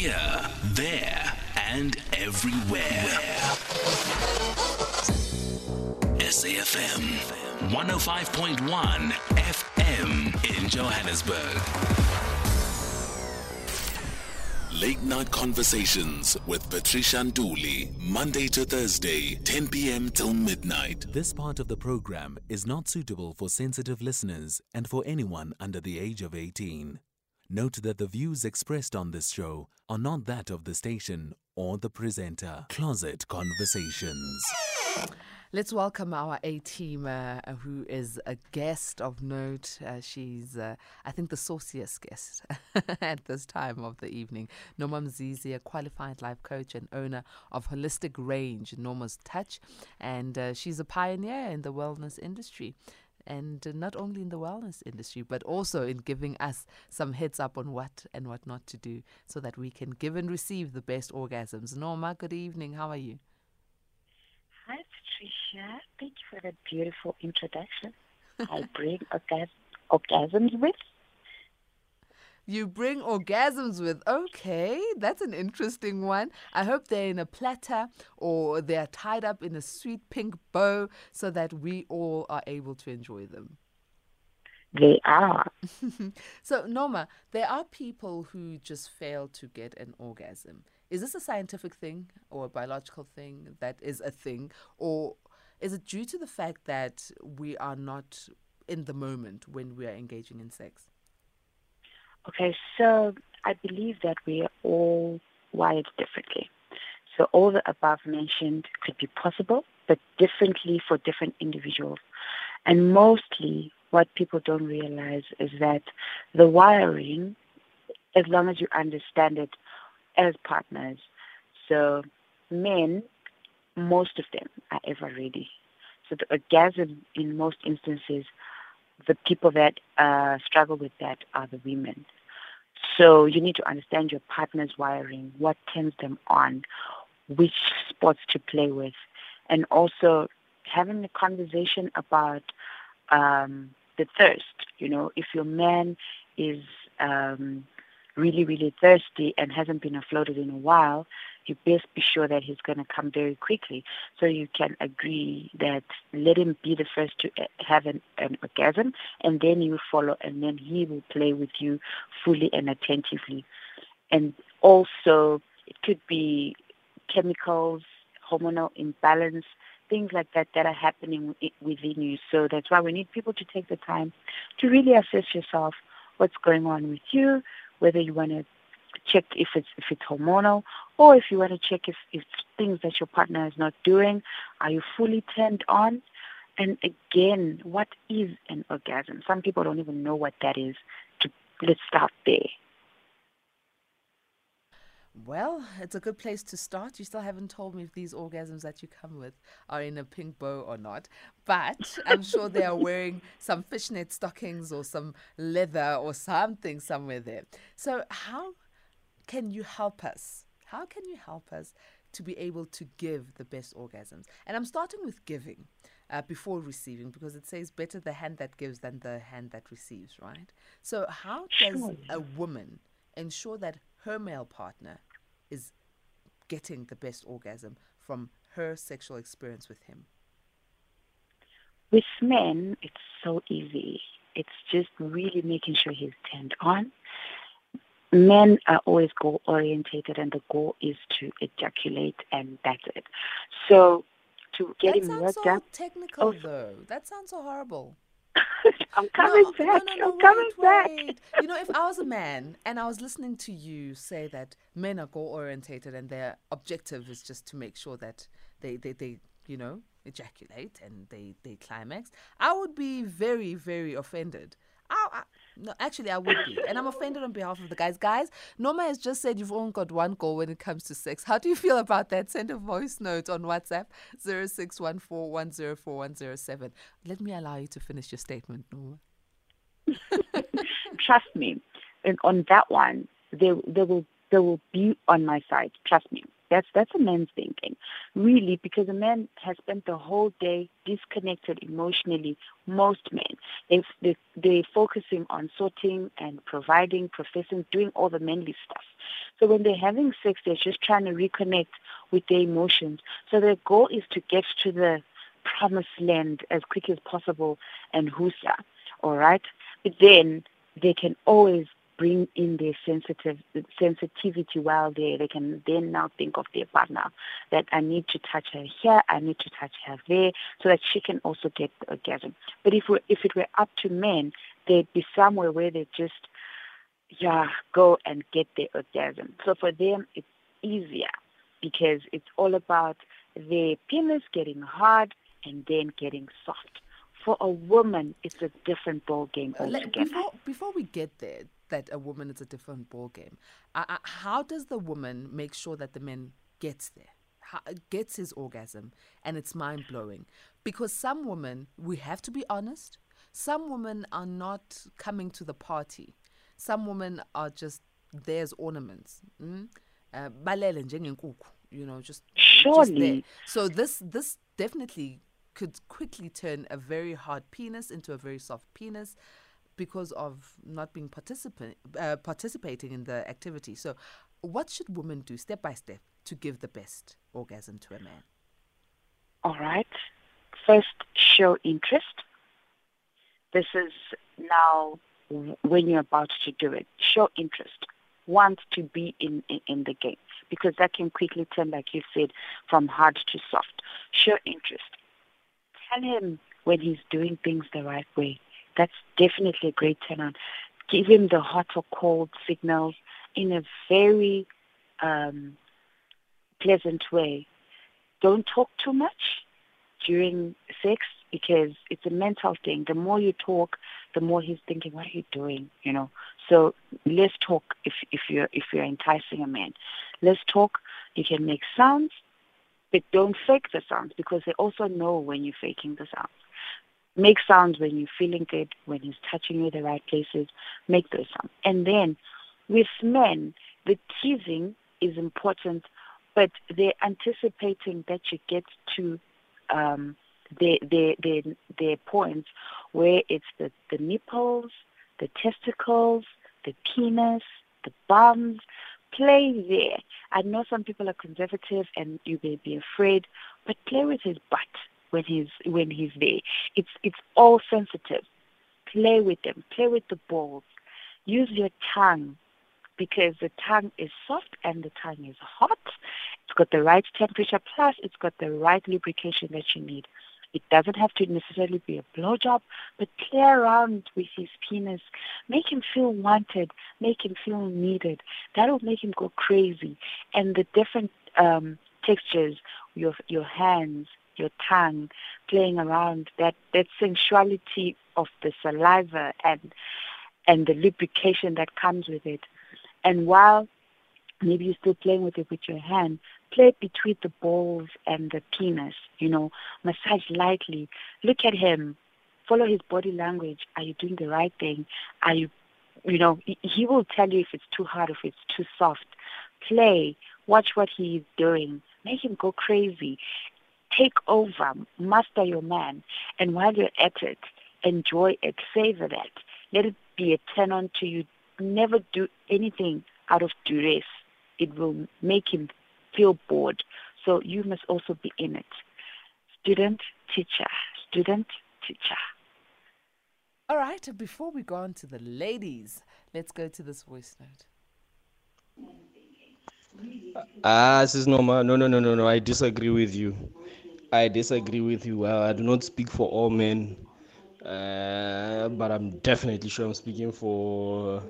Here, there, and everywhere. SAFM 105.1 FM in Johannesburg. Late Night Conversations with Patricia Nduli, Monday to Thursday, 10 p.m. till midnight. This part of the program is not suitable for sensitive listeners and for anyone under the age of 18. Note that the views expressed on this show are not that of the station or the presenter. Closet Conversations. Let's welcome our A team, uh, who is a guest of note. Uh, she's, uh, I think, the sauciest guest at this time of the evening. Norma Mzizi, a qualified life coach and owner of Holistic Range, Norma's Touch, and uh, she's a pioneer in the wellness industry. And not only in the wellness industry, but also in giving us some heads up on what and what not to do so that we can give and receive the best orgasms. Norma, good evening. How are you? Hi, Patricia. Thank you for that beautiful introduction. I bring orgas- orgasms with. You bring orgasms with. Okay, that's an interesting one. I hope they're in a platter or they're tied up in a sweet pink bow so that we all are able to enjoy them. They are. So, Norma, there are people who just fail to get an orgasm. Is this a scientific thing or a biological thing that is a thing? Or is it due to the fact that we are not in the moment when we are engaging in sex? Okay, so I believe that we are all wired differently. So all the above mentioned could be possible, but differently for different individuals. And mostly what people don't realize is that the wiring, as long as you understand it as partners, so men, most of them are ever ready. So the orgasm in most instances, the people that uh, struggle with that are the women. So you need to understand your partner's wiring, what turns them on, which spots to play with, and also having a conversation about um, the thirst. You know, if your man is um, really, really thirsty and hasn't been afloated in a while, you best be sure that he's going to come very quickly. So you can agree that let him be the first to uh, have an, an orgasm, and then you follow, and then he will play with you fully and attentively. And also, it could be chemicals, hormonal imbalance, things like that that are happening within you. So that's why we need people to take the time to really assess yourself, what's going on with you, whether you want to check if it's if it's hormonal or if you want to check if, if things that your partner is not doing, are you fully turned on? And again, what is an orgasm? Some people don't even know what that is. To, let's start there. Well, it's a good place to start. You still haven't told me if these orgasms that you come with are in a pink bow or not. But I'm sure they are wearing some fishnet stockings or some leather or something somewhere there. So, how can you help us? How can you help us to be able to give the best orgasms? And I'm starting with giving uh, before receiving because it says better the hand that gives than the hand that receives, right? So, how does a woman ensure that her male partner is getting the best orgasm from her sexual experience with him? With men, it's so easy. It's just really making sure he's turned on. Men are always goal orientated, and the goal is to ejaculate, and that's it. So, to get that him worked so up, technical, Oh. though. That sounds so horrible. I'm coming no, back. No, no, no, I'm coming wait, back. wait. You know, if I was a man and I was listening to you say that men are goal orientated and their objective is just to make sure that they, they, they you know, ejaculate and they, they climax, I would be very, very offended. I, I, no, actually, I would be. And I'm offended on behalf of the guys. Guys, Norma has just said you've only got one goal when it comes to sex. How do you feel about that? Send a voice note on WhatsApp 0614104107. Let me allow you to finish your statement, Norma. Trust me. And on that one, they they will they will be on my side. Trust me. That's that's a man's thinking, really, because a man has spent the whole day disconnected emotionally. Most men, if they they're focusing on sorting and providing, professing, doing all the manly stuff. So when they're having sex, they're just trying to reconnect with their emotions. So their goal is to get to the promised land as quick as possible and husa, all right? But then they can always bring in their sensitive sensitivity while they they can then now think of their partner that I need to touch her here, I need to touch her there, so that she can also get the orgasm. But if we if it were up to men, they'd be somewhere where they just yeah go and get their orgasm. So for them, it's easier because it's all about their penis getting hard and then getting soft. For a woman, it's a different ball game altogether. Before, before we get there, that a woman is a different ball game. Uh, uh, how does the woman make sure that the man gets there, how, gets his orgasm, and it's mind blowing? Because some women, we have to be honest, some women are not coming to the party. Some women are just there's ornaments. Mm? Uh, you know, just just there. Surely. So this this definitely could quickly turn a very hard penis into a very soft penis because of not being participant uh, participating in the activity. So, what should women do step by step to give the best orgasm to a man? All right. First, show interest. This is now when you're about to do it. Show interest. Want to be in, in, in the game because that can quickly turn, like you said, from hard to soft. Show interest. Tell him when he's doing things the right way. That's definitely a great turn on. Give him the hot or cold signals in a very um, pleasant way. Don't talk too much during sex because it's a mental thing. The more you talk, the more he's thinking, "What are you doing?" You know. So let's talk. If if you're if you're enticing a man, let's talk. You can make sounds, but don't fake the sounds because they also know when you're faking the sounds. Make sounds when you're feeling good, when he's touching you the right places. Make those sounds, and then with men, the teasing is important, but they're anticipating that you get to um, their, their, their, their points where it's the, the nipples, the testicles, the penis, the bums. Play there. I know some people are conservative and you may be afraid, but play with his butt when he's when he's there. It's it's all sensitive. Play with them. Play with the balls. Use your tongue because the tongue is soft and the tongue is hot. It's got the right temperature, plus it's got the right lubrication that you need. It doesn't have to necessarily be a blowjob, but play around with his penis. Make him feel wanted. Make him feel needed. That'll make him go crazy. And the different um, textures, your your hands, your tongue, playing around that that sensuality of the saliva and and the lubrication that comes with it. And while maybe you're still playing with it with your hand, play between the balls and the penis, you know, massage lightly. Look at him. Follow his body language. Are you doing the right thing? Are you, you know, he- he will tell you if it's too hard, or if it's too soft. Play. Watch what he's doing. Make him go crazy. Take over. Master your man. And while you're at it, enjoy it. Savor that. Let it be a turn on to you. Never do anything out of duress. It will make him feel bored. So you must also be in it. Student, teacher, student, teacher. All right, before we go on to the ladies, let's go to this voice note. Ah, sis Norma, no, no, no, no, no. I disagree with you. I disagree with you. I do not speak for all men, uh, but I'm definitely sure I'm speaking for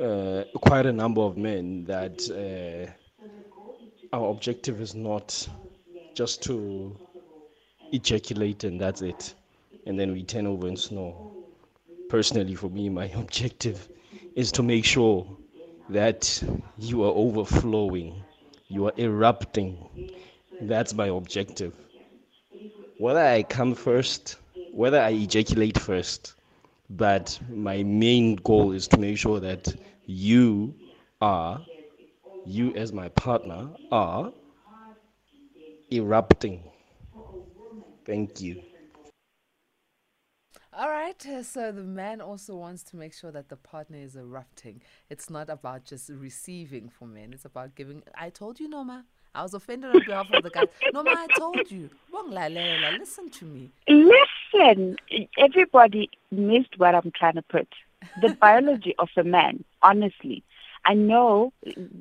uh, quite a number of men that uh, our objective is not just to ejaculate and that's it, and then we turn over and snore. Personally, for me, my objective is to make sure that you are overflowing, you are erupting. That's my objective. Whether I come first, whether I ejaculate first, but my main goal is to make sure that you are, you as my partner, are erupting. Thank you. All right, so the man also wants to make sure that the partner is erupting. It's not about just receiving for men, it's about giving. I told you, Norma. I was offended on behalf of the guys. Norma, I told you. Listen to me. Listen, everybody missed what I'm trying to put. The biology of a man, honestly. I know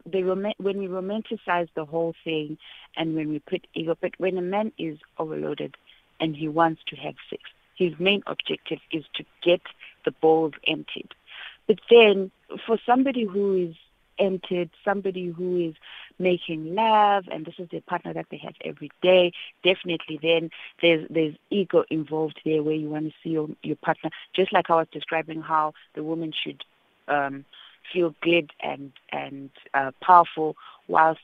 they rom- when we romanticize the whole thing and when we put ego, but when a man is overloaded and he wants to have sex, his main objective is to get the bowls emptied. But then for somebody who is emptied, somebody who is making love and this is the partner that they have every day, definitely then there's there's ego involved there where you want to see your, your partner. Just like I was describing how the woman should um, feel good and and uh, powerful whilst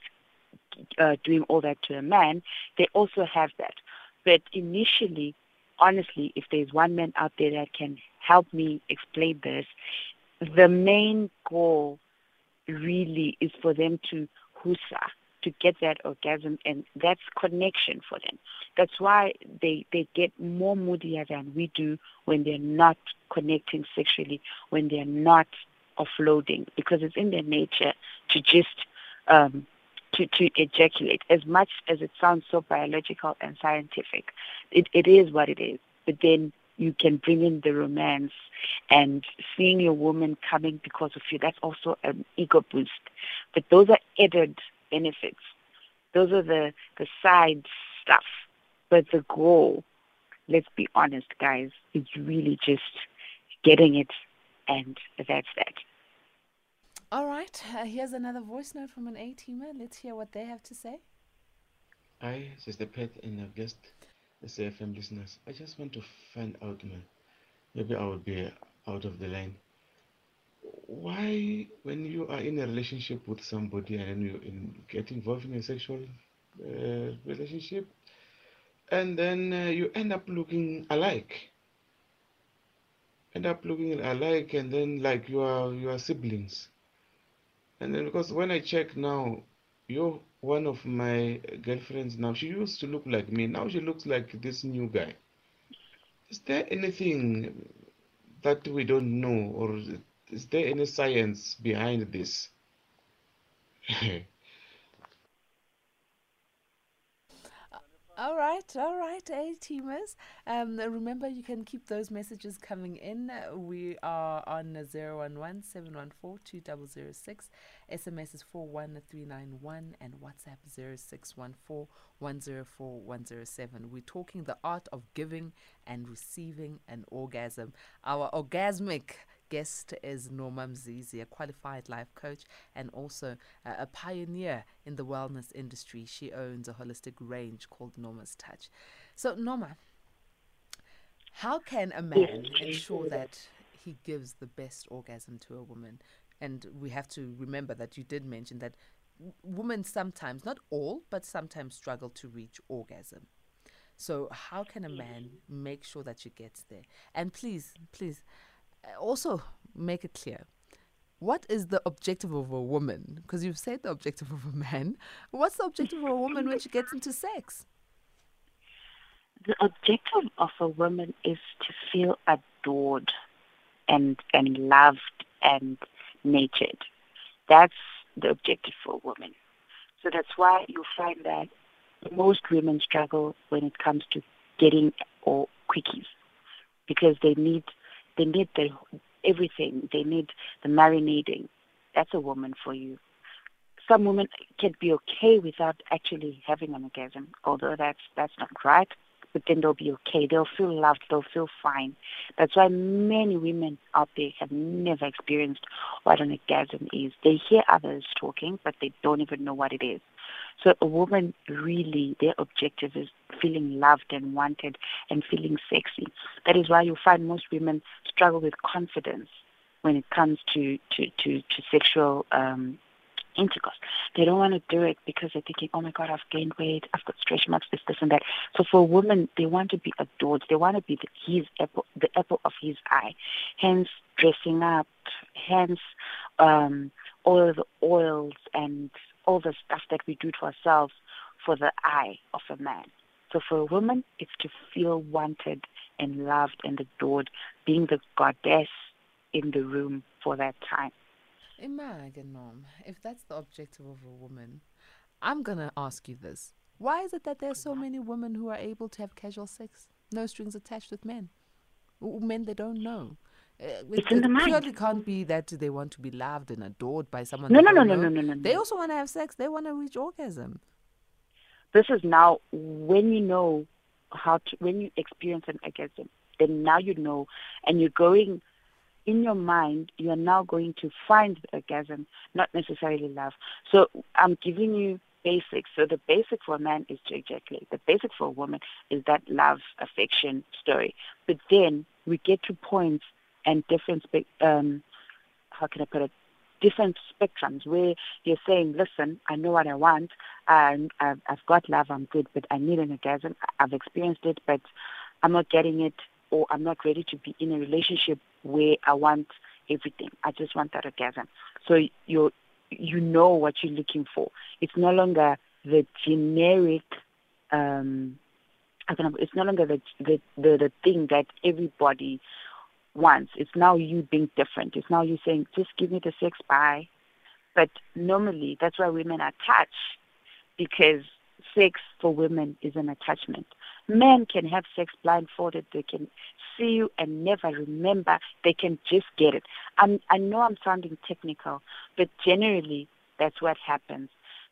uh, doing all that to a man, they also have that. But initially, honestly, if there's one man out there that can help me explain this, the main goal really is for them to husa, to get that orgasm, and that's connection for them. That's why they, they get more moodier than we do when they're not connecting sexually, when they're not offloading, because it's in their nature to just um, to, to ejaculate. As much as it sounds so biological and scientific, it, it is what it is. But then you can bring in the romance and seeing your woman coming because of you. That's also an ego boost. But those are added benefits. Those are the, the side stuff. But the goal, let's be honest, guys, is really just getting it, and that's that. All right, uh, here's another voice note from an A-teamer. Let's hear what they have to say. Hi, Sister Pat and our guest, SAFM listeners. I just want to find out, man, maybe I will be out of the line. Why, when you are in a relationship with somebody and you in, get involved in a sexual uh, relationship, and then uh, you end up looking alike, end up looking alike, and then like you are you are siblings and then because when I check now, you're one of my girlfriends now. She used to look like me. Now she looks like this new guy. Is there anything that we don't know, or is there any science behind this? All right, all right, A teamers. Um, remember, you can keep those messages coming in. We are on 011 714 2006. SMS is 41391 and WhatsApp 0614 104 107. We're talking the art of giving and receiving an orgasm. Our orgasmic guest is Norma Mzizi, a qualified life coach and also uh, a pioneer in the wellness industry. She owns a holistic range called Norma's Touch. So, Norma, how can a man ensure that he gives the best orgasm to a woman? And we have to remember that you did mention that women sometimes, not all, but sometimes struggle to reach orgasm. So, how can a man make sure that she gets there? And please, please, uh, also make it clear what is the objective of a woman? Because you've said the objective of a man. What's the objective of a woman when she gets into sex? The objective of a woman is to feel adored and and loved and nurtured. That's the objective for a woman. So that's why you find that most women struggle when it comes to getting or quickies because they need they need the everything. They need the marinating. That's a woman for you. Some women can be okay without actually having an orgasm, although that's that's not right. But then they'll be okay. They'll feel loved. They'll feel fine. That's why many women out there have never experienced what an orgasm is. They hear others talking, but they don't even know what it is. So a woman really, their objective is feeling loved and wanted and feeling sexy. That is why you find most women struggle with confidence when it comes to, to, to, to sexual um, intercourse. They don't want to do it because they're thinking, oh my God, I've gained weight, I've got stretch marks, this, this, and that. So for a woman, they want to be adored. They want to be the, his apple, the apple of his eye. Hence, dressing up. Hence, um, all the oils and all the stuff that we do to ourselves for the eye of a man. So for a woman, it's to feel wanted and loved and adored, being the goddess in the room for that time. Imagine, Mom, if that's the objective of a woman, I'm going to ask you this. Why is it that there are so many women who are able to have casual sex, no strings attached with men? Men they don't know. Uh, it's in the mind. purely can't be that they want to be loved and adored by someone. No, no, no, no, no, no, no. They also want to have sex. They want to reach orgasm. This is now when you know how to, when you experience an orgasm, then now you know, and you're going in your mind, you are now going to find the orgasm, not necessarily love. So I'm giving you basics. So the basic for a man is to ejaculate. The basic for a woman is that love, affection story. But then we get to points and different, spe- um, how can I put it, different spectrums where you're saying, listen, I know what I want. Um, I've, I've got love, I'm good, but I need an orgasm. I've experienced it, but I'm not getting it or I'm not ready to be in a relationship where I want everything. I just want that orgasm. So you you know what you're looking for. It's no longer the generic. Um, it's no longer the, the the the thing that everybody wants. It's now you being different. It's now you saying, just give me the sex, bye. But normally, that's why women attach because sex for women is an attachment. Men can have sex blindfolded. They can see you and never remember. They can just get it. I'm, I know I'm sounding technical, but generally, that's what happens.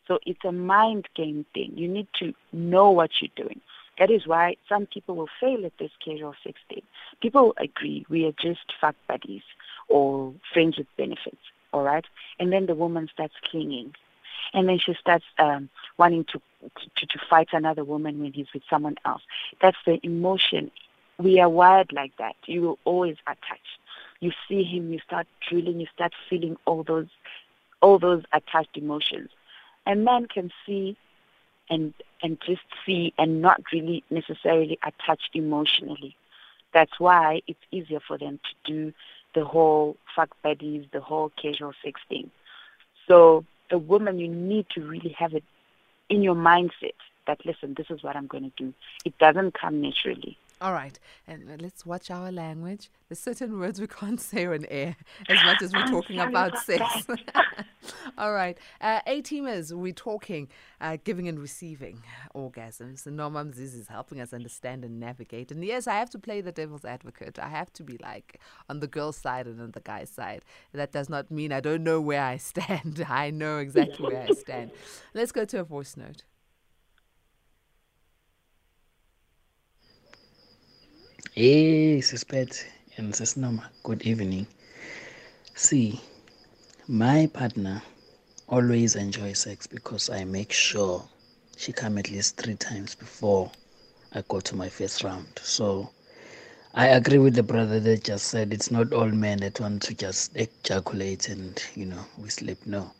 So it's a mind game thing. You need to know what you're doing. That is why some people will fail at this casual sex thing. People agree we are just fuck buddies or friends with benefits, all right? And then the woman starts clinging. And then she starts um, wanting to, to, to fight another woman when he's with someone else. That's the emotion. We are wired like that. You will always attach. You see him, you start drilling, you start feeling all those, all those attached emotions. A man can see and and just see and not really necessarily attached emotionally. That's why it's easier for them to do the whole fuck buddies, the whole casual sex thing. So a woman, you need to really have it in your mindset that listen, this is what I'm going to do. It doesn't come naturally. All right, and let's watch our language. There's certain words we can't say on air as much as we're talking about sex. All right, uh, A teamers, we're talking uh, giving and receiving orgasms. And Norma Mzizi is helping us understand and navigate. And yes, I have to play the devil's advocate. I have to be like on the girl's side and on the guy's side. That does not mean I don't know where I stand. I know exactly where I stand. Let's go to a voice note. Hey, Sispet and Sisnoma, good evening. See, my partner always enjoys sex because I make sure she come at least three times before I go to my first round. So I agree with the brother that just said it's not all men that want to just ejaculate and you know we sleep. No.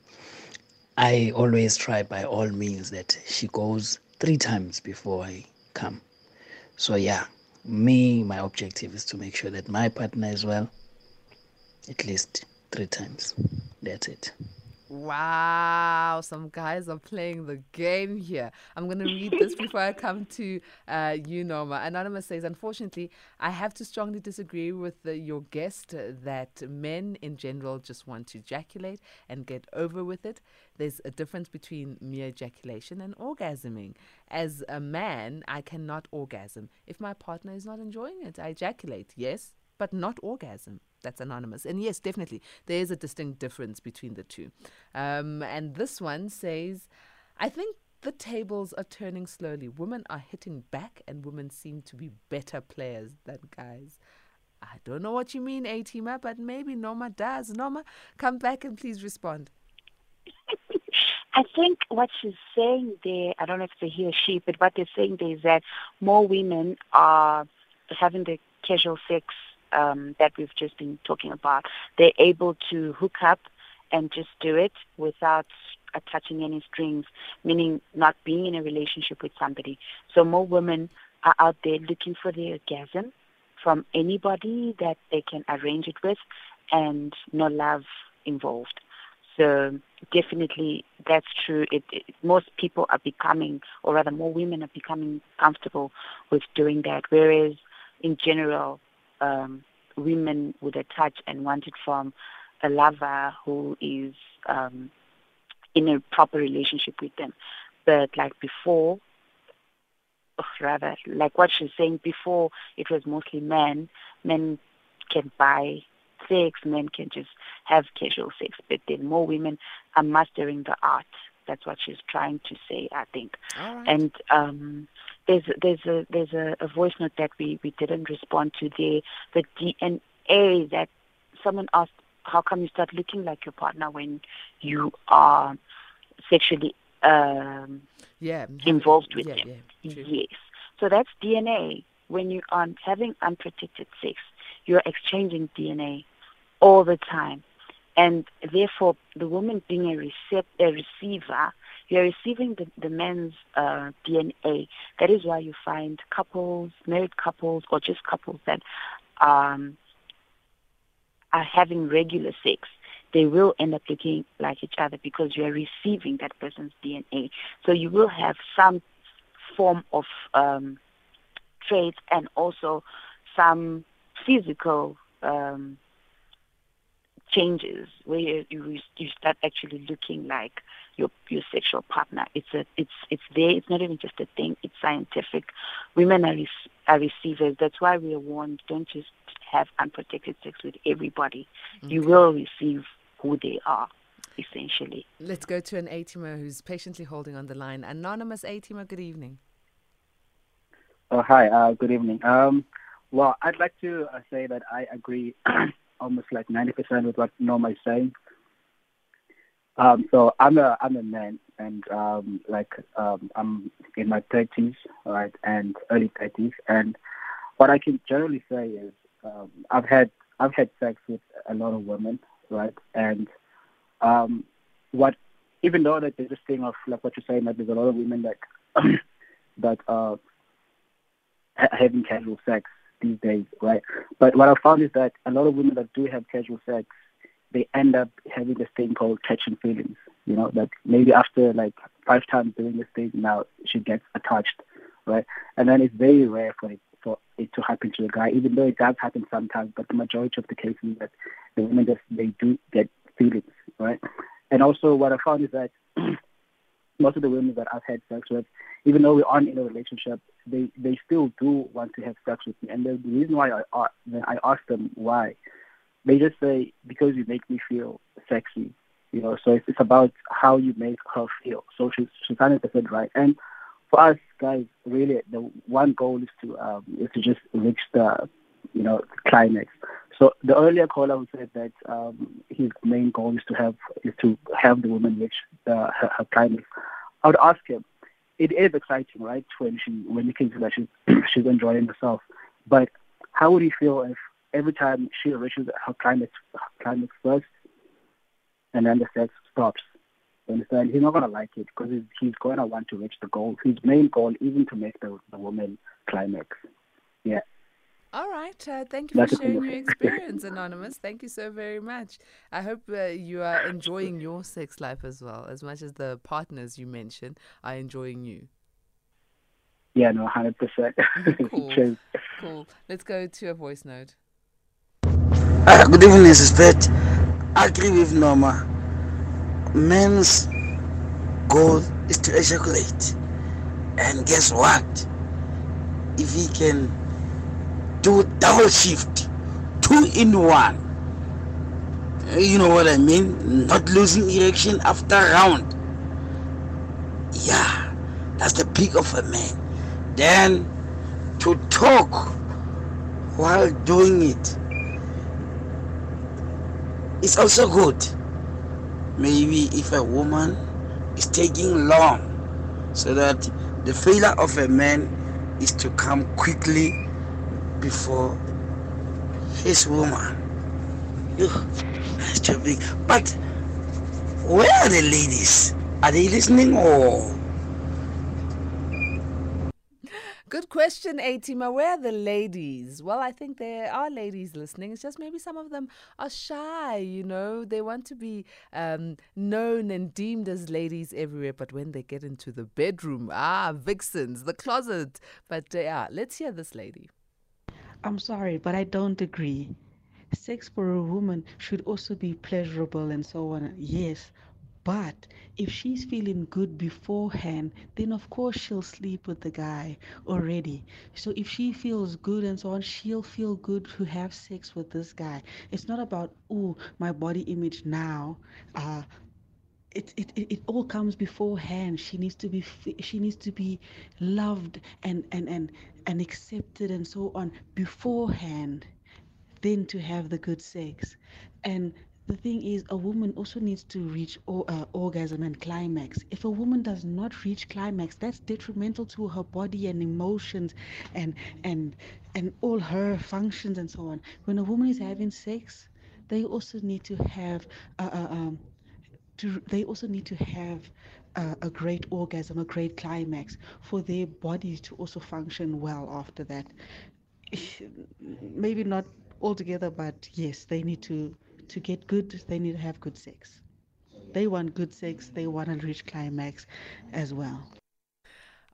I always try by all means that she goes three times before I come. So yeah, me, my objective is to make sure that my partner as well, at least three times. That's it. Wow, some guys are playing the game here. I'm going to read this before I come to uh, you, Norma. Anonymous says, Unfortunately, I have to strongly disagree with the, your guest that men in general just want to ejaculate and get over with it. There's a difference between mere ejaculation and orgasming. As a man, I cannot orgasm. If my partner is not enjoying it, I ejaculate, yes, but not orgasm. That's anonymous. And yes, definitely, there is a distinct difference between the two. Um, and this one says, I think the tables are turning slowly. Women are hitting back, and women seem to be better players than guys. I don't know what you mean, A-teamer, but maybe Norma does. Norma, come back and please respond. I think what she's saying there, I don't know if it's a he or she, but what they're saying there is that more women are having the casual sex um, that we've just been talking about. They're able to hook up and just do it without attaching any strings, meaning not being in a relationship with somebody. So more women are out there looking for the orgasm from anybody that they can arrange it with and no love involved. So definitely that's true. It, it, most people are becoming, or rather more women are becoming comfortable with doing that, whereas in general, um, women would attach and want it from a lover who is um, in a proper relationship with them. But like before, rather, like what she's saying before, it was mostly men. Men can buy sex, men can just have casual sex, but then more women are mastering the art. That's what she's trying to say, I think. And um, there's there's a there's a, a voice note that we, we didn't respond to there. The DNA that someone asked, how come you start looking like your partner when you are sexually um, yeah involved with yeah, them? Yeah, yes. So that's DNA. When you are having unprotected sex, you're exchanging DNA all the time. And therefore, the woman being a, recep- a receiver, you're receiving the, the man's uh, DNA. That is why you find couples, married couples, or just couples that um, are having regular sex. They will end up looking like each other because you are receiving that person's DNA. So you will have some form of um, traits and also some physical um, changes where you, you you start actually looking like your your sexual partner. It's a it's it's there. It's not even just a thing. It's scientific. Women are are receivers. That's why we are warned. Don't just have unprotected sex with everybody. Okay. You will receive who they are. Essentially. Let's go to an A-teamer who's patiently holding on the line. Anonymous A-teamer, good evening. Oh, hi. Uh, good evening. Um, well, I'd like to uh, say that I agree almost like 90% with what Norma is saying. Um, so I'm a I'm a man, and um, like um, I'm in my 30s, right, and early 30s, and what I can generally say is um, I've had I've had sex with a lot of women, right, and um, what even though that there's this thing of like what you're saying that there's a lot of women that that uh, having casual sex these days, right? But what I found is that a lot of women that do have casual sex, they end up having this thing called catching feelings. You know, that maybe after like five times doing this thing, now she gets attached, right? And then it's very rare for it for it to happen to a guy, even though it does happen sometimes. But the majority of the cases that the women just they do get feelings, right? And also, what I found is that most of the women that I've had sex with, even though we aren't in a relationship, they they still do want to have sex with me. And the, reason why I I ask them why, they just say because you make me feel sexy. You know, so it's, it's about how you make her feel. So she's she's hundred percent right. And for us guys, really, the one goal is to um, is to just reach the you know climax. So the earlier caller who said that um, his main goal is to have is to have the woman reach the, her, her climax. I would ask him, it is exciting, right? When she when you can see that she's she's enjoying herself. But how would you feel if every time she reaches her climax climax first, and then the sex stops? You understand? He's not gonna like it because he's, he's gonna want to reach the goal. His main goal isn't to make the the woman climax. Yeah. All right. Uh, thank you for sharing your experience, Anonymous. Thank you so very much. I hope uh, you are enjoying your sex life as well, as much as the partners you mentioned are enjoying you. Yeah, no, 100%. cool. cool. Let's go to a voice note. Uh, good evening, Suspect. I agree with Norma. Men's goal is to ejaculate. And guess what? If he can do double shift, two in one. You know what I mean? Not losing erection after round. Yeah, that's the peak of a man. Then to talk while doing it is also good. Maybe if a woman is taking long so that the failure of a man is to come quickly before his woman. Ew, but where are the ladies? Are they listening or? Good question, A-teamer. Where are the ladies? Well, I think there are ladies listening. It's just maybe some of them are shy, you know. They want to be um, known and deemed as ladies everywhere, but when they get into the bedroom, ah, vixens, the closet. But uh, yeah, let's hear this lady. I'm sorry, but I don't agree. Sex for a woman should also be pleasurable and so on. Yes, but if she's feeling good beforehand, then of course she'll sleep with the guy already. So if she feels good and so on, she'll feel good to have sex with this guy. It's not about, oh, my body image now. Uh, it, it, it, it all comes beforehand. She needs to be she needs to be loved and, and, and, and accepted and so on beforehand, then to have the good sex. And the thing is a woman also needs to reach or, uh, orgasm and climax if a woman does not reach climax that's detrimental to her body and emotions and and and all her functions and so on when a woman is having sex they also need to have uh, uh, um, to, they also need to have uh, a great orgasm, a great climax for their bodies to also function well after that. Maybe not altogether, but yes, they need to to get good, they need to have good sex. They want good sex, they want to reach climax as well.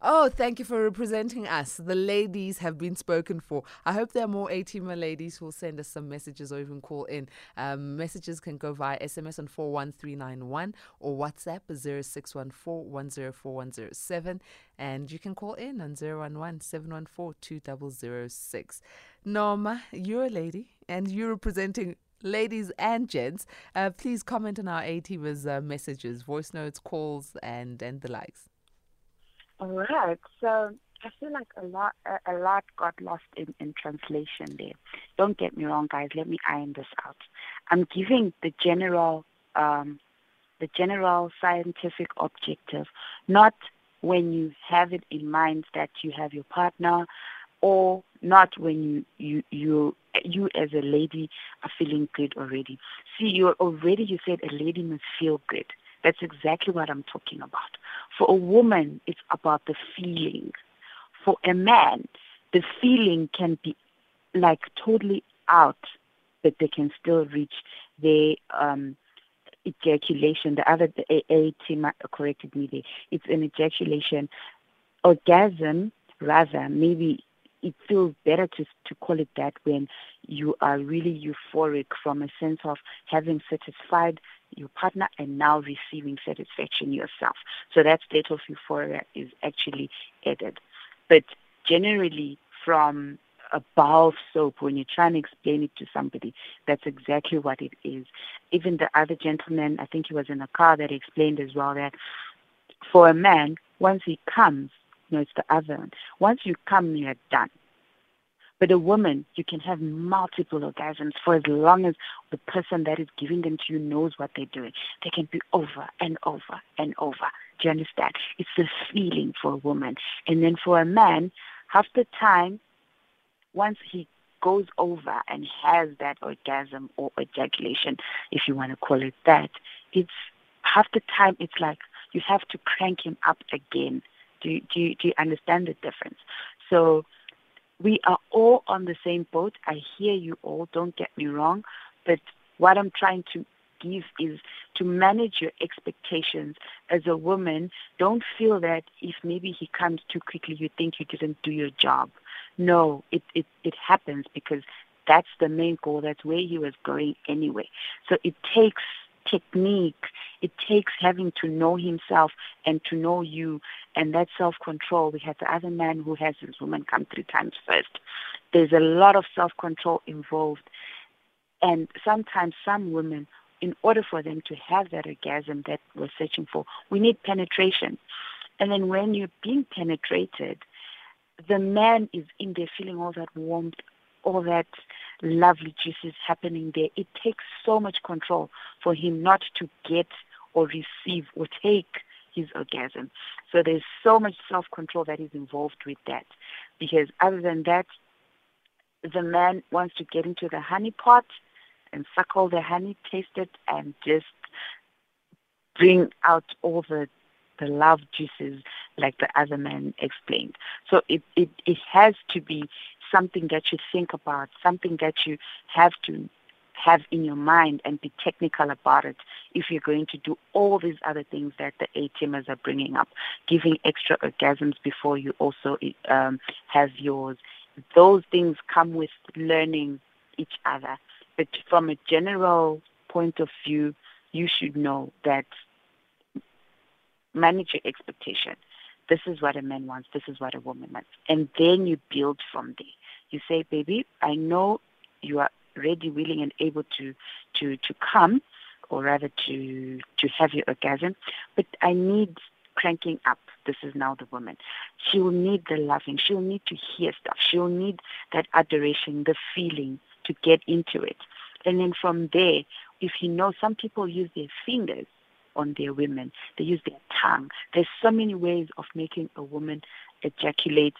Oh, thank you for representing us. The ladies have been spoken for. I hope there are more A-teamer ladies who will send us some messages or even call in. Um, messages can go via SMS on 41391 or WhatsApp 0614 And you can call in on 011 714 Norma, you're a lady and you're representing ladies and gents, uh, please comment on our ATV's uh, messages, voice notes, calls, and and the likes. All right. So I feel like a lot a, lot got lost in, in translation there. Don't get me wrong, guys. Let me iron this out. I'm giving the general um, the general scientific objective, not when you have it in mind that you have your partner or not when you you you you as a lady are feeling good already. See, you already you said a lady must feel good. That's exactly what I'm talking about. For a woman, it's about the feeling. For a man, the feeling can be like totally out, but they can still reach the um, ejaculation. The other the AA team corrected me there. It's an ejaculation orgasm rather maybe it feels better to to call it that when you are really euphoric from a sense of having satisfied your partner and now receiving satisfaction yourself. So that state of euphoria is actually added. But generally from a bar of soap when you're trying to explain it to somebody, that's exactly what it is. Even the other gentleman, I think he was in a car that explained as well that for a man, once he comes, no, it's the other one. Once you come, you're done. But a woman, you can have multiple orgasms for as long as the person that is giving them to you knows what they're doing. They can be over and over and over. Do you understand? It's the feeling for a woman. And then for a man, half the time, once he goes over and has that orgasm or ejaculation, if you want to call it that, it's half the time it's like you have to crank him up again do you, do you, do you understand the difference? So we are all on the same boat. I hear you all. Don't get me wrong, but what I'm trying to give is to manage your expectations as a woman. Don't feel that if maybe he comes too quickly, you think you didn't do your job. No, it, it, it happens because that's the main goal. That's where he was going anyway. So it takes technique. It takes having to know himself and to know you and that self-control. We have the other man who has his woman come three times first. There's a lot of self-control involved. And sometimes some women, in order for them to have that orgasm that we're searching for, we need penetration. And then when you're being penetrated, the man is in there feeling all that warmth, all that lovely juices happening there. It takes so much control for him not to get or receive or take his orgasm. So there's so much self-control that is involved with that. Because other than that, the man wants to get into the honey pot and suck all the honey, taste it, and just bring out all the the love juices, like the other man explained. So it, it, it has to be something that you think about, something that you have to have in your mind and be technical about it if you're going to do all these other things that the A-teamers are bringing up, giving extra orgasms before you also um, have yours. Those things come with learning each other. But from a general point of view, you should know that manage your expectation. This is what a man wants. This is what a woman wants. And then you build from there. You say, baby, I know you are ready, willing, and able to to to come, or rather to to have your orgasm. But I need cranking up. This is now the woman. She will need the loving. She will need to hear stuff. She will need that adoration, the feeling to get into it. And then from there, if you know, some people use their fingers on their women. They use their tongue. There's so many ways of making a woman ejaculate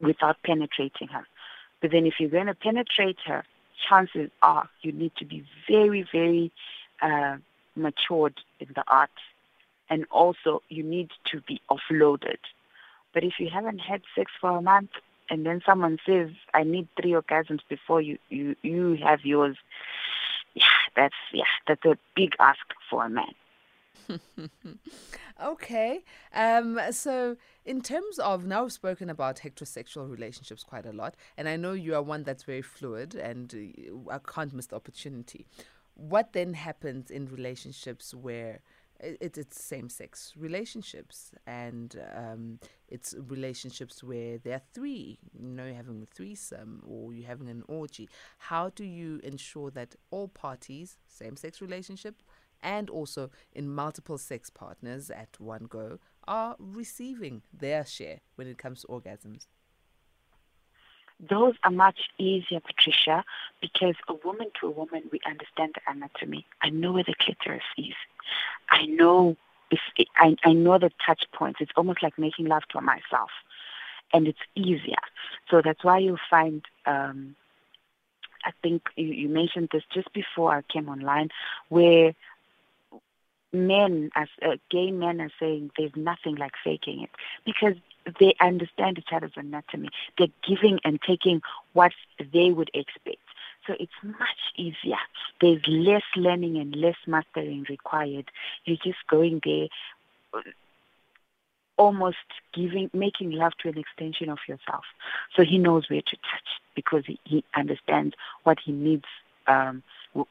without penetrating her. But then if you're going to penetrate her, chances are you need to be very, very uh, matured in the art. And also you need to be offloaded. But if you haven't had sex for a month and then someone says, I need three orgasms before you, you, you have yours, yeah, that's yeah, that's a big ask for a man. okay. Um, so, in terms of now, we've spoken about heterosexual relationships quite a lot, and I know you are one that's very fluid, and uh, I can't miss the opportunity. What then happens in relationships where it, it's same sex relationships and um, it's relationships where there are three you know you're having a threesome or you're having an orgy how do you ensure that all parties same sex relationship and also in multiple sex partners at one go are receiving their share when it comes to orgasms those are much easier, Patricia, because a woman to a woman, we understand the anatomy. I know where the clitoris is. I know if it, I, I know the touch points. It's almost like making love to myself, and it's easier. So that's why you find. Um, I think you, you mentioned this just before I came online, where men, as uh, gay men, are saying there's nothing like faking it because they understand each other's anatomy. They're giving and taking what they would expect. So it's much easier. There's less learning and less mastering required. You're just going there almost giving making love to an extension of yourself. So he knows where to touch because he, he understands what he needs um,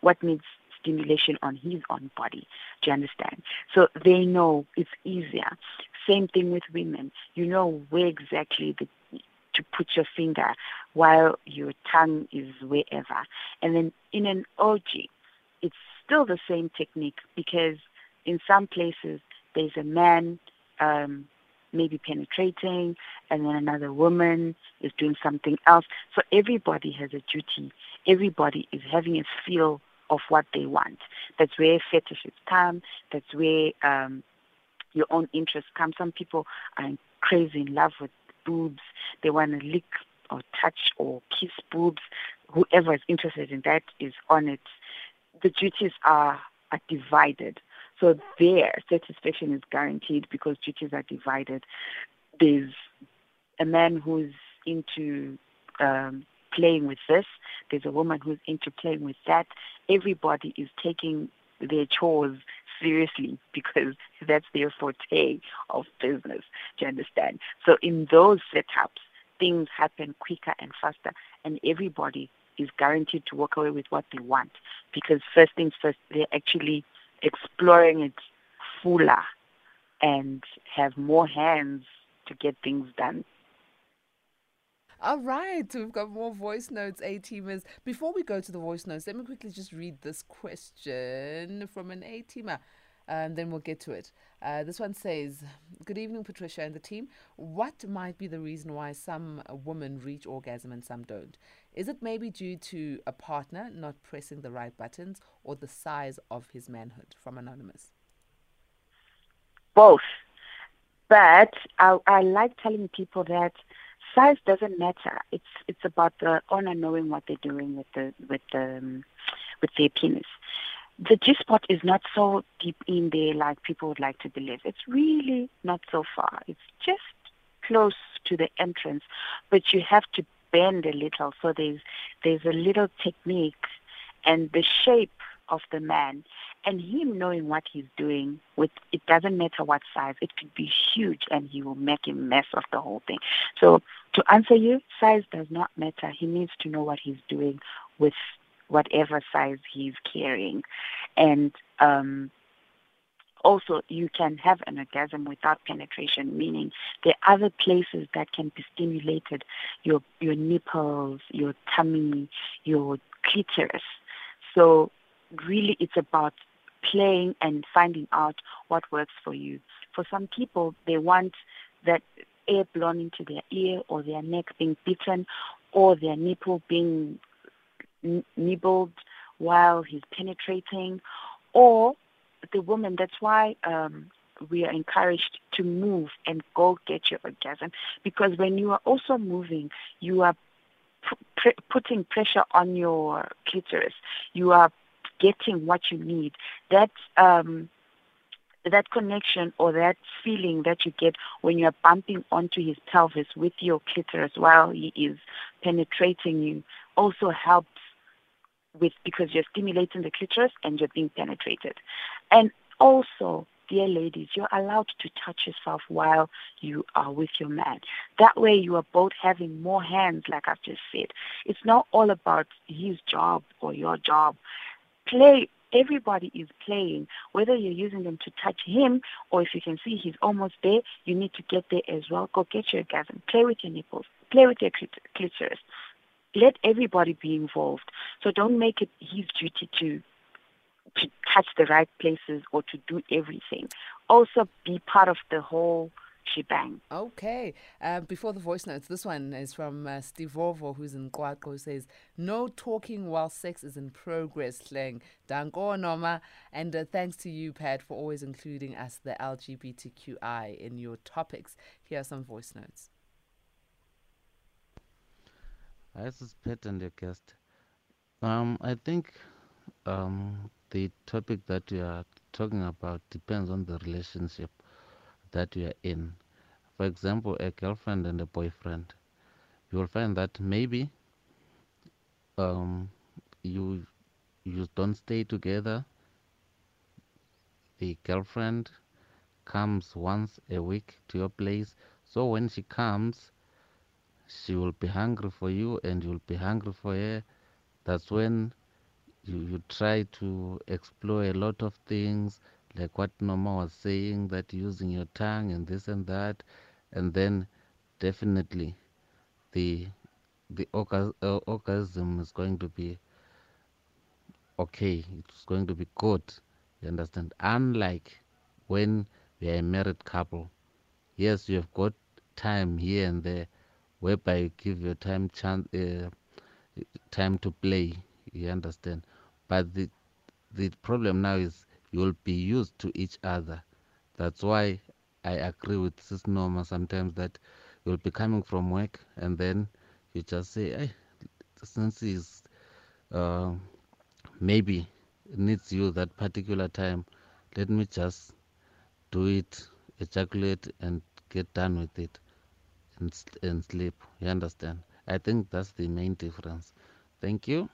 what needs stimulation on his own body. Do you understand? So they know it's easier. Same thing with women. You know where exactly the, to put your finger while your tongue is wherever. And then in an orgy, it's still the same technique because in some places there's a man um, maybe penetrating and then another woman is doing something else. So everybody has a duty. Everybody is having a feel of what they want. That's where fetishes come. That's where um, your own interests come. Some people are crazy in love with boobs. They want to lick or touch or kiss boobs. Whoever is interested in that is on it. The duties are, are divided. So their satisfaction is guaranteed because duties are divided. There's a man who's into um, playing with this. There's a woman who's into playing with that. Everybody is taking their chores seriously because that's their forte of business. Do you understand? So in those setups, things happen quicker and faster, and everybody is guaranteed to walk away with what they want because first things first, they're actually exploring it fuller and have more hands to get things done. All right, we've got more voice notes, A teamers. Before we go to the voice notes, let me quickly just read this question from an A teamer. And then we'll get to it. Uh, this one says, Good evening, Patricia and the team. What might be the reason why some women reach orgasm and some don't? Is it maybe due to a partner not pressing the right buttons or the size of his manhood? From Anonymous. Both. But I, I like telling people that size doesn't matter. It's it's about the owner knowing what they're doing with the with the um, with their penis. the G spot is not so deep in there like people would like to believe. It's really not so far. It's just close to the entrance, but you have to bend a little. So there's there's a little technique and the shape of the man and him knowing what he's doing with it doesn't matter what size it could be huge and he will make a mess of the whole thing so to answer you size does not matter. He needs to know what he's doing with whatever size he's carrying. And um also you can have an orgasm without penetration meaning there are other places that can be stimulated your your nipples your tummy your clitoris. So really it's about playing and finding out what works for you. For some people, they want that air blown into their ear or their neck being bitten or their nipple being nibbled while he's penetrating or the woman. That's why um, we are encouraged to move and go get your orgasm because when you are also moving, you are putting pressure on your clitoris. You are getting what you need. That um, that connection or that feeling that you get when you're bumping onto his pelvis with your clitoris while he is penetrating you also helps with because you're stimulating the clitoris and you're being penetrated. And also, dear ladies, you're allowed to touch yourself while you are with your man. That way you are both having more hands, like I've just said. It's not all about his job or your job play everybody is playing, whether you're using them to touch him or if you can see he's almost there, you need to get there as well. Go get your orgasm. Play with your nipples. Play with your clitoris. Let everybody be involved. So don't make it his duty to to touch the right places or to do everything. Also be part of the whole shebang. Okay. Uh, before the voice notes, this one is from uh, Steve Vovo, who's in Kwako, says, No talking while sex is in progress, Slang. Danko Noma. And uh, thanks to you, Pat, for always including us, the LGBTQI, in your topics. Here are some voice notes. Hi, this is Pat and your guest. Um, I think um, the topic that we are talking about depends on the relationship that you are in. For example, a girlfriend and a boyfriend. You will find that maybe um, you you don't stay together. The girlfriend comes once a week to your place. So when she comes, she will be hungry for you and you'll be hungry for her. That's when you, you try to explore a lot of things like what Norma was saying, that using your tongue and this and that, and then definitely the the uh, orgasm is going to be okay. It's going to be good. You understand? Unlike when we are a married couple, yes, you have got time here and there, whereby you give your time chance, uh, time to play. You understand? But the the problem now is you'll be used to each other. That's why I agree with Sis Norma sometimes that you'll be coming from work and then you just say, hey, since he's uh, maybe needs you that particular time, let me just do it, ejaculate, and get done with it and, and sleep. You understand? I think that's the main difference. Thank you.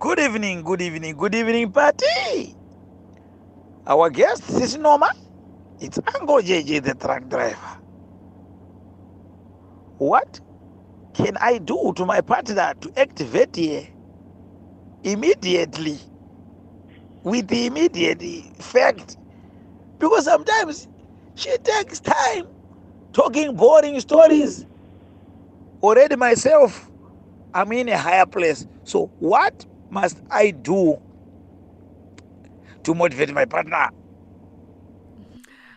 Good evening, good evening, good evening, party. Our guest is Norma. It's Ango JJ, the truck driver. What can I do to my partner to activate here immediately with the immediate effect? Because sometimes she takes time talking boring stories. Already myself, I'm in a higher place. So what must I do to motivate my partner?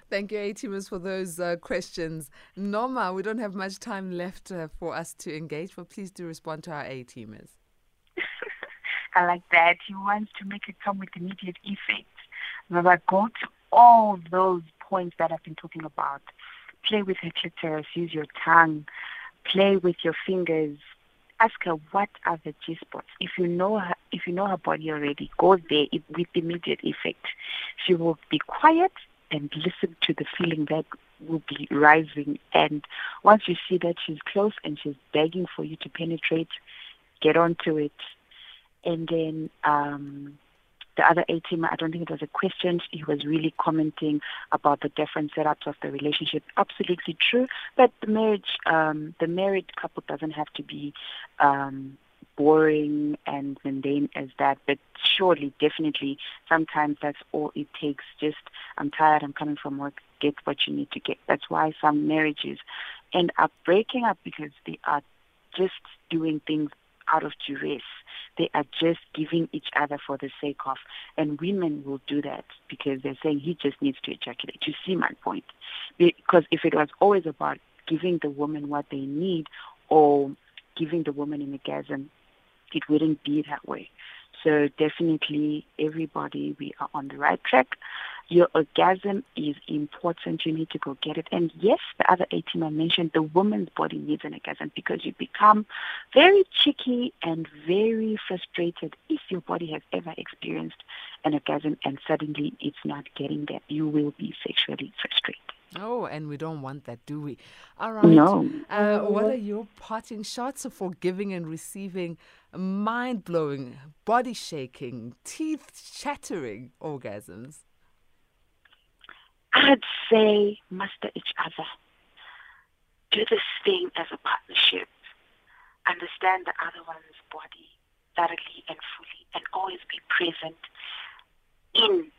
Thank you, A-teamers, for those uh, questions. Norma, we don't have much time left uh, for us to engage, but please do respond to our A-teamers. I like that. He wants to make it come with immediate effect. Remember, go to all those points that I've been talking about. Play with her clitoris, use your tongue, play with your fingers, ask her what are the G spots. If you know her, if you know her body already, go there with immediate effect. She will be quiet and listen to the feeling that will be rising. And once you see that she's close and she's begging for you to penetrate, get onto it. And then um, the other A I don't think it was a question. He was really commenting about the different setups of the relationship. Absolutely true. But the marriage, um, the married couple doesn't have to be um, boring and mundane as that. But surely, definitely, sometimes that's all it takes. Just, I'm tired, I'm coming from work, get what you need to get. That's why some marriages end up breaking up because they are just doing things out of duress. They are just giving each other for the sake of. And women will do that because they're saying he just needs to ejaculate. You see my point? Because if it was always about giving the woman what they need or giving the woman an orgasm, it wouldn't be that way. So definitely everybody, we are on the right track. Your orgasm is important. You need to go get it. And yes, the other A-teamer mentioned, the woman's body needs an orgasm because you become very cheeky and very frustrated if your body has ever experienced an orgasm and suddenly it's not getting there. You will be sexually frustrated. Oh, and we don't want that, do we? All right. No. Uh, what are your parting shots for giving and receiving mind blowing, body shaking, teeth chattering orgasms? I'd say master each other. Do this thing as a partnership. Understand the other one's body thoroughly and fully, and always be present in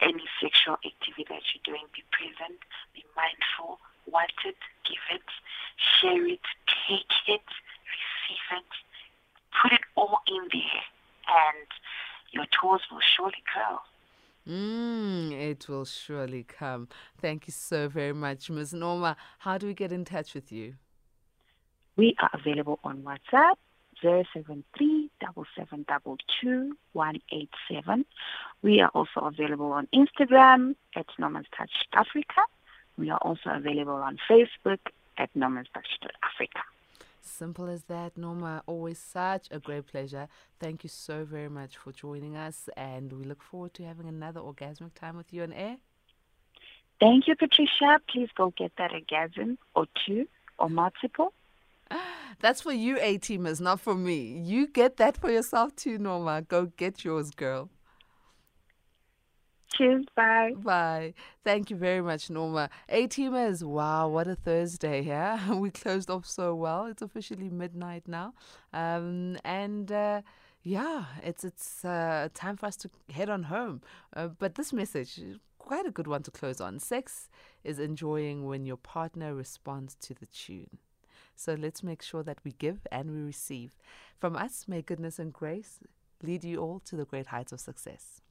any sexual activity that you're doing. Be present, be mindful, want it, give it, share it, take it, receive it, put it all in there, and your toes will surely curl. Mm, it will surely come. Thank you so very much, Ms. Norma. How do we get in touch with you? We are available on WhatsApp 073 We are also available on Instagram at Norma's Touch Africa. We are also available on Facebook at Norma's Touch Africa. Simple as that, Norma. Always such a great pleasure. Thank you so very much for joining us, and we look forward to having another orgasmic time with you on air. Thank you, Patricia. Please go get that orgasm or two or multiple. That's for you, A teamers, not for me. You get that for yourself too, Norma. Go get yours, girl. Cheers. Bye. Bye. Thank you very much, Norma. A teamers, wow, what a Thursday, yeah? We closed off so well. It's officially midnight now. Um, and. Uh, yeah, it's it's uh, time for us to head on home. Uh, but this message, quite a good one to close on. Sex is enjoying when your partner responds to the tune. So let's make sure that we give and we receive. From us, may goodness and grace lead you all to the great heights of success.